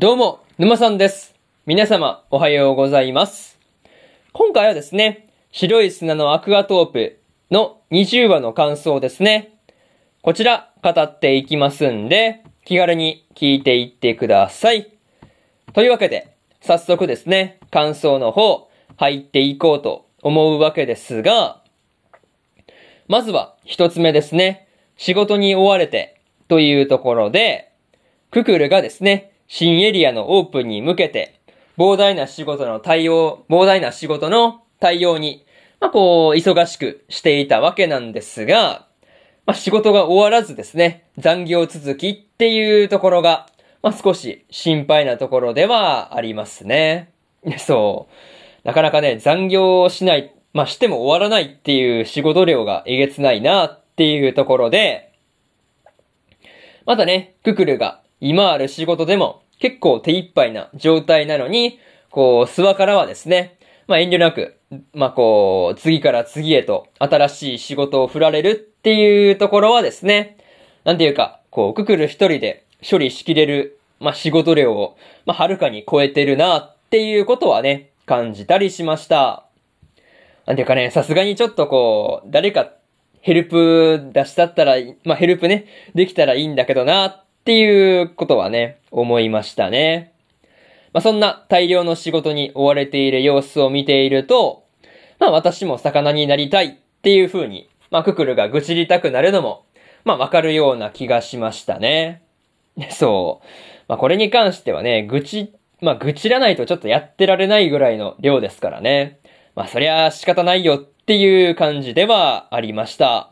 どうも、沼さんです。皆様、おはようございます。今回はですね、白い砂のアクアトープの20話の感想ですね。こちら、語っていきますんで、気軽に聞いていってください。というわけで、早速ですね、感想の方、入っていこうと思うわけですが、まずは一つ目ですね、仕事に追われてというところで、ククルがですね、新エリアのオープンに向けて、膨大な仕事の対応、膨大な仕事の対応に、まあ、こう、忙しくしていたわけなんですが、まあ、仕事が終わらずですね、残業続きっていうところが、まあ、少し心配なところではありますね。そう。なかなかね、残業しない、まあ、しても終わらないっていう仕事量がえげつないなっていうところで、またね、ククルが今ある仕事でも結構手一杯な状態なのに、こう、諏訪からはですね、まあ遠慮なく、まあこう、次から次へと新しい仕事を振られるっていうところはですね、なんていうか、こう、ククル一人で処理しきれる、まあ仕事量を、まあはるかに超えてるなっていうことはね、感じたりしました。なんていうかね、さすがにちょっとこう、誰かヘルプ出したったら、まあヘルプね、できたらいいんだけどなっっていうことはね、思いましたね。まあそんな大量の仕事に追われている様子を見ていると、まあ私も魚になりたいっていう風に、まあククルが愚痴りたくなるのも、まあわかるような気がしましたね。そう。まあこれに関してはね、愚痴、まあ愚痴らないとちょっとやってられないぐらいの量ですからね。まあそりゃ仕方ないよっていう感じではありました。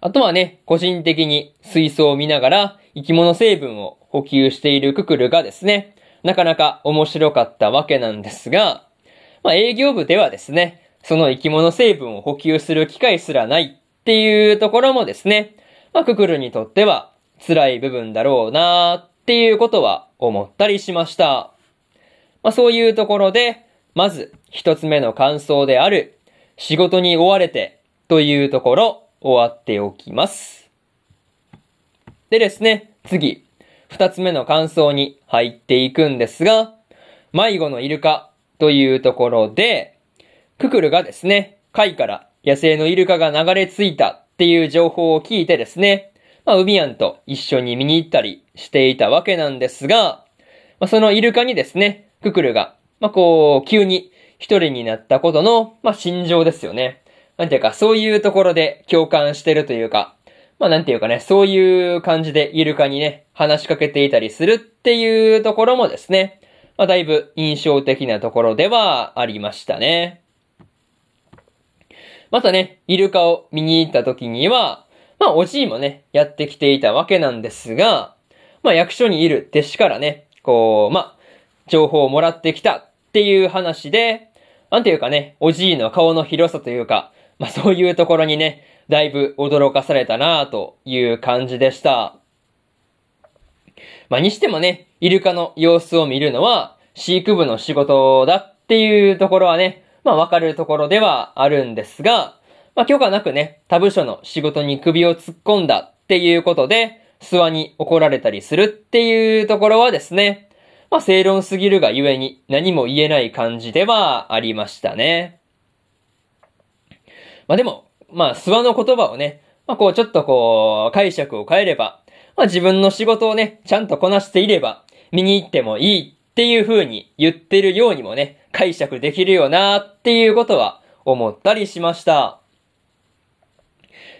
あとはね、個人的に水槽を見ながら生き物成分を補給しているククルがですね、なかなか面白かったわけなんですが、まあ営業部ではですね、その生き物成分を補給する機会すらないっていうところもですね、まあククルにとっては辛い部分だろうなっていうことは思ったりしました。まあそういうところで、まず一つ目の感想である仕事に追われてというところ終わっておきます。でですね、次、二つ目の感想に入っていくんですが、迷子のイルカというところで、ククルがですね、貝から野生のイルカが流れ着いたっていう情報を聞いてですね、まあ、海やんと一緒に見に行ったりしていたわけなんですが、まあ、そのイルカにですね、ククルが、まあ、こう、急に一人になったことの、まあ、心情ですよね。なんていうか、そういうところで共感してるというか、まあなんていうかね、そういう感じでイルカにね、話しかけていたりするっていうところもですね、まあだいぶ印象的なところではありましたね。またね、イルカを見に行った時には、まあおじいもね、やってきていたわけなんですが、まあ役所にいる弟子からね、こう、まあ、情報をもらってきたっていう話で、なんていうかね、おじいの顔の広さというか、まあそういうところにね、だいぶ驚かされたなぁという感じでした。まあにしてもね、イルカの様子を見るのは飼育部の仕事だっていうところはね、まあわかるところではあるんですが、まあ許可なくね、他部署の仕事に首を突っ込んだっていうことで、諏訪に怒られたりするっていうところはですね、まあ正論すぎるがゆえに何も言えない感じではありましたね。まあでも、まあ、諏訪の言葉をね、まあこうちょっとこう、解釈を変えれば、まあ自分の仕事をね、ちゃんとこなしていれば、見に行ってもいいっていう風に言ってるようにもね、解釈できるよなっていうことは思ったりしました。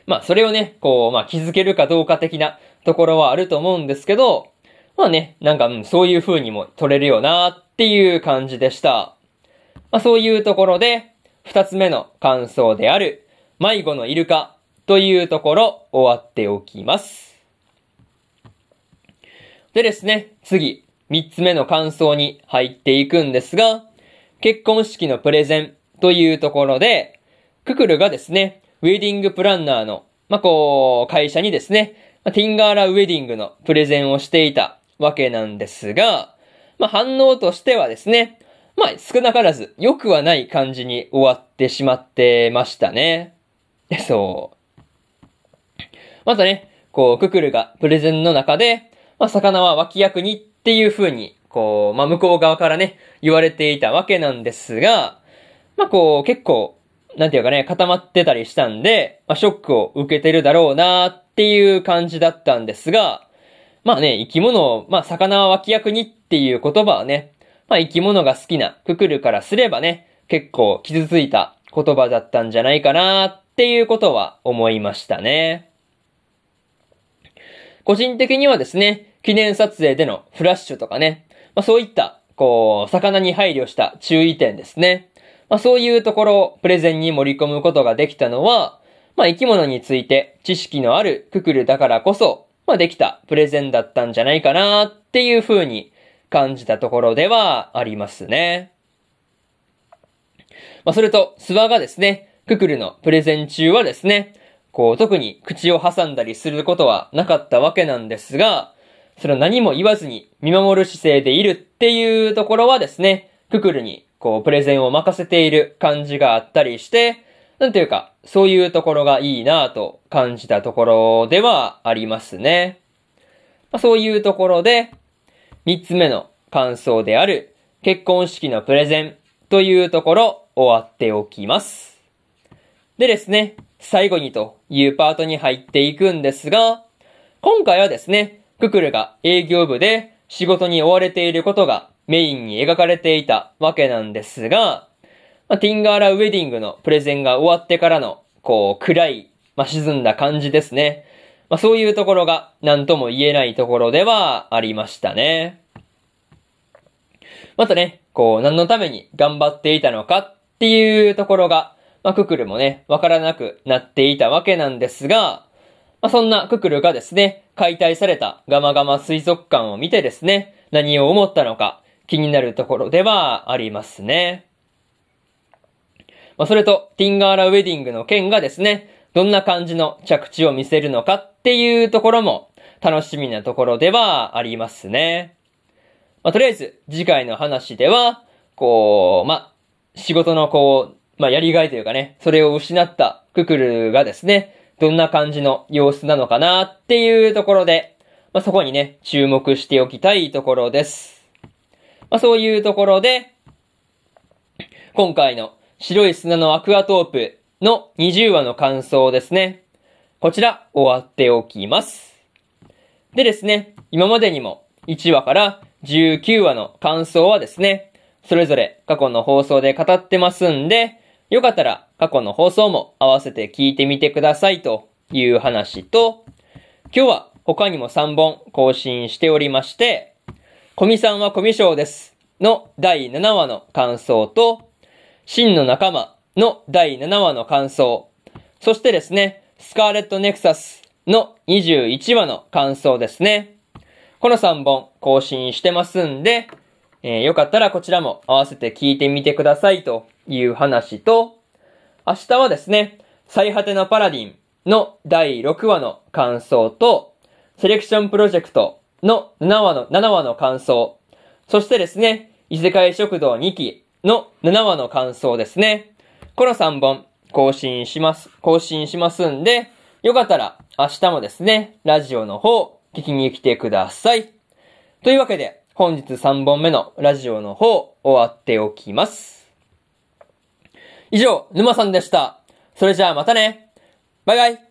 まあそれをね、こう、まあ気づけるかどうか的なところはあると思うんですけど、まあね、なんか、うん、そういう風にも取れるよなっていう感じでした。まあそういうところで、二つ目の感想である、迷子のイルカというところ終わっておきます。でですね、次、三つ目の感想に入っていくんですが、結婚式のプレゼンというところで、ククルがですね、ウェディングプランナーの、まあ、こう、会社にですね、ティンガーラウェディングのプレゼンをしていたわけなんですが、まあ、反応としてはですね、まあ、少なからず良くはない感じに終わってしまってましたね。そう。またね、こう、ククルがプレゼンの中で、まあ、魚は脇役にっていう風に、こう、まあ、向こう側からね、言われていたわけなんですが、まあ、こう、結構、なんていうかね、固まってたりしたんで、まあ、ショックを受けてるだろうなっていう感じだったんですが、まあね、生き物を、まあ、魚は脇役にっていう言葉はね、まあ、生き物が好きなククルからすればね、結構傷ついた言葉だったんじゃないかなっていうことは思いましたね。個人的にはですね、記念撮影でのフラッシュとかね、まあ、そういった、こう、魚に配慮した注意点ですね。まあ、そういうところをプレゼンに盛り込むことができたのは、まあ、生き物について知識のあるククルだからこそ、まあ、できたプレゼンだったんじゃないかなっていう風に感じたところではありますね。まあ、それと、スワがですね、ククルのプレゼン中はですね、こう、特に口を挟んだりすることはなかったわけなんですが、それを何も言わずに見守る姿勢でいるっていうところはですね、ククルにこう、プレゼンを任せている感じがあったりして、なんていうか、そういうところがいいなぁと感じたところではありますね。まあ、そういうところで、三つ目の感想である結婚式のプレゼンというところ終わっておきます。でですね、最後にというパートに入っていくんですが、今回はですね、ククルが営業部で仕事に追われていることがメインに描かれていたわけなんですが、まあ、ティンガーラウェディングのプレゼンが終わってからの、こう、暗い、まあ、沈んだ感じですね。まあ、そういうところが何とも言えないところではありましたね。またね、こう、何のために頑張っていたのかっていうところが、まあ、ククルもね、わからなくなっていたわけなんですが、まあ、そんなククルがですね、解体されたガマガマ水族館を見てですね、何を思ったのか気になるところではありますね。まあ、それと、ティンガーラウェディングの件がですね、どんな感じの着地を見せるのかっていうところも楽しみなところではありますね。まあ、とりあえず、次回の話では、こう、まあ、仕事のこう、まあ、やりがいというかね、それを失ったククルがですね、どんな感じの様子なのかなっていうところで、まあ、そこにね、注目しておきたいところです。まあ、そういうところで、今回の白い砂のアクアトープの20話の感想ですね。こちら終わっておきます。でですね、今までにも1話から19話の感想はですね、それぞれ過去の放送で語ってますんで、よかったら過去の放送も合わせて聞いてみてくださいという話と、今日は他にも3本更新しておりまして、コミさんはコミショウですの第7話の感想と、真の仲間の第7話の感想、そしてですね、スカーレットネクサスの21話の感想ですね。この3本更新してますんで、えー、よかったらこちらも合わせて聞いてみてくださいという話と、明日はですね、最果てのパラディンの第6話の感想と、セレクションプロジェクトの7話の、7話の感想、そしてですね、異世界食堂2期の7話の感想ですね。この3本更新します、更新しますんで、よかったら明日もですね、ラジオの方聞きに来てください。というわけで、本日3本目のラジオの方終わっておきます。以上、沼さんでした。それじゃあまたね。バイバイ。